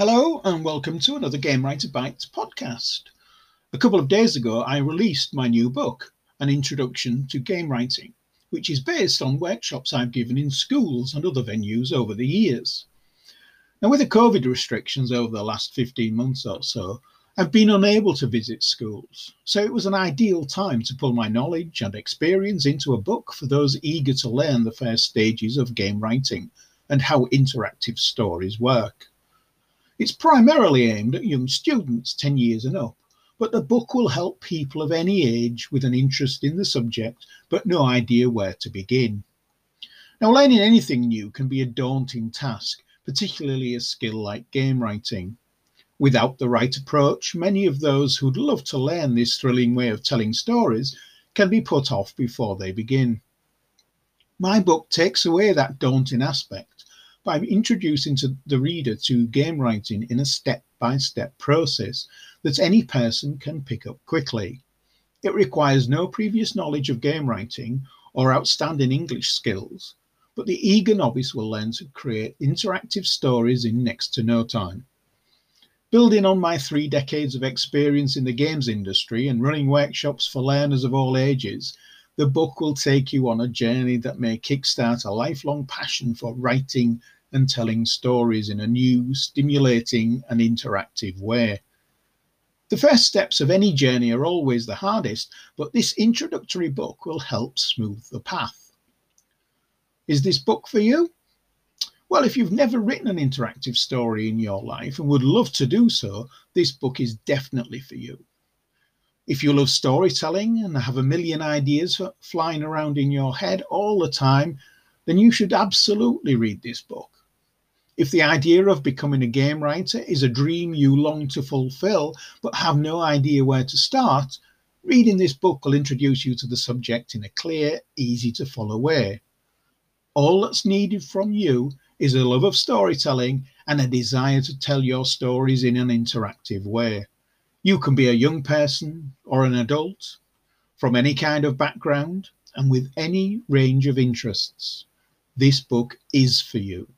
Hello, and welcome to another Game Writer Bites podcast. A couple of days ago, I released my new book, An Introduction to Game Writing, which is based on workshops I've given in schools and other venues over the years. Now, with the COVID restrictions over the last 15 months or so, I've been unable to visit schools, so it was an ideal time to pull my knowledge and experience into a book for those eager to learn the first stages of game writing and how interactive stories work. It's primarily aimed at young students 10 years and up, but the book will help people of any age with an interest in the subject but no idea where to begin. Now, learning anything new can be a daunting task, particularly a skill like game writing. Without the right approach, many of those who'd love to learn this thrilling way of telling stories can be put off before they begin. My book takes away that daunting aspect by introducing to the reader to game writing in a step by step process that any person can pick up quickly. It requires no previous knowledge of game writing or outstanding English skills, but the eager novice will learn to create interactive stories in next to no time. Building on my three decades of experience in the games industry and running workshops for learners of all ages, the book will take you on a journey that may kickstart a lifelong passion for writing and telling stories in a new, stimulating, and interactive way. The first steps of any journey are always the hardest, but this introductory book will help smooth the path. Is this book for you? Well, if you've never written an interactive story in your life and would love to do so, this book is definitely for you. If you love storytelling and have a million ideas flying around in your head all the time, then you should absolutely read this book. If the idea of becoming a game writer is a dream you long to fulfill but have no idea where to start, reading this book will introduce you to the subject in a clear, easy to follow way. All that's needed from you is a love of storytelling and a desire to tell your stories in an interactive way. You can be a young person or an adult from any kind of background and with any range of interests. This book is for you.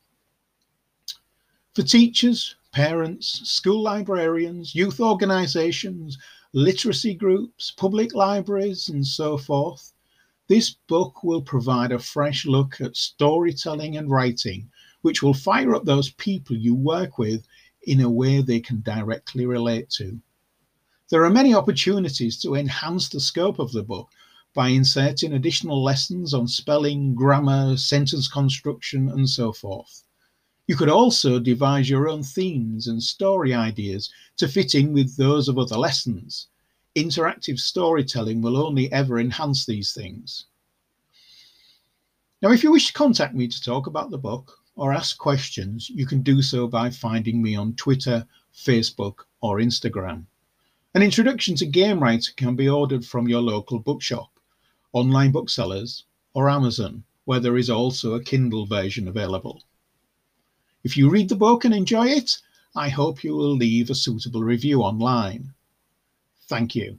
For teachers, parents, school librarians, youth organisations, literacy groups, public libraries, and so forth, this book will provide a fresh look at storytelling and writing, which will fire up those people you work with in a way they can directly relate to. There are many opportunities to enhance the scope of the book by inserting additional lessons on spelling, grammar, sentence construction, and so forth. You could also devise your own themes and story ideas to fit in with those of other lessons. Interactive storytelling will only ever enhance these things. Now, if you wish to contact me to talk about the book or ask questions, you can do so by finding me on Twitter, Facebook, or Instagram. An introduction to game writing can be ordered from your local bookshop, online booksellers, or Amazon, where there is also a Kindle version available. If you read the book and enjoy it, I hope you will leave a suitable review online. Thank you.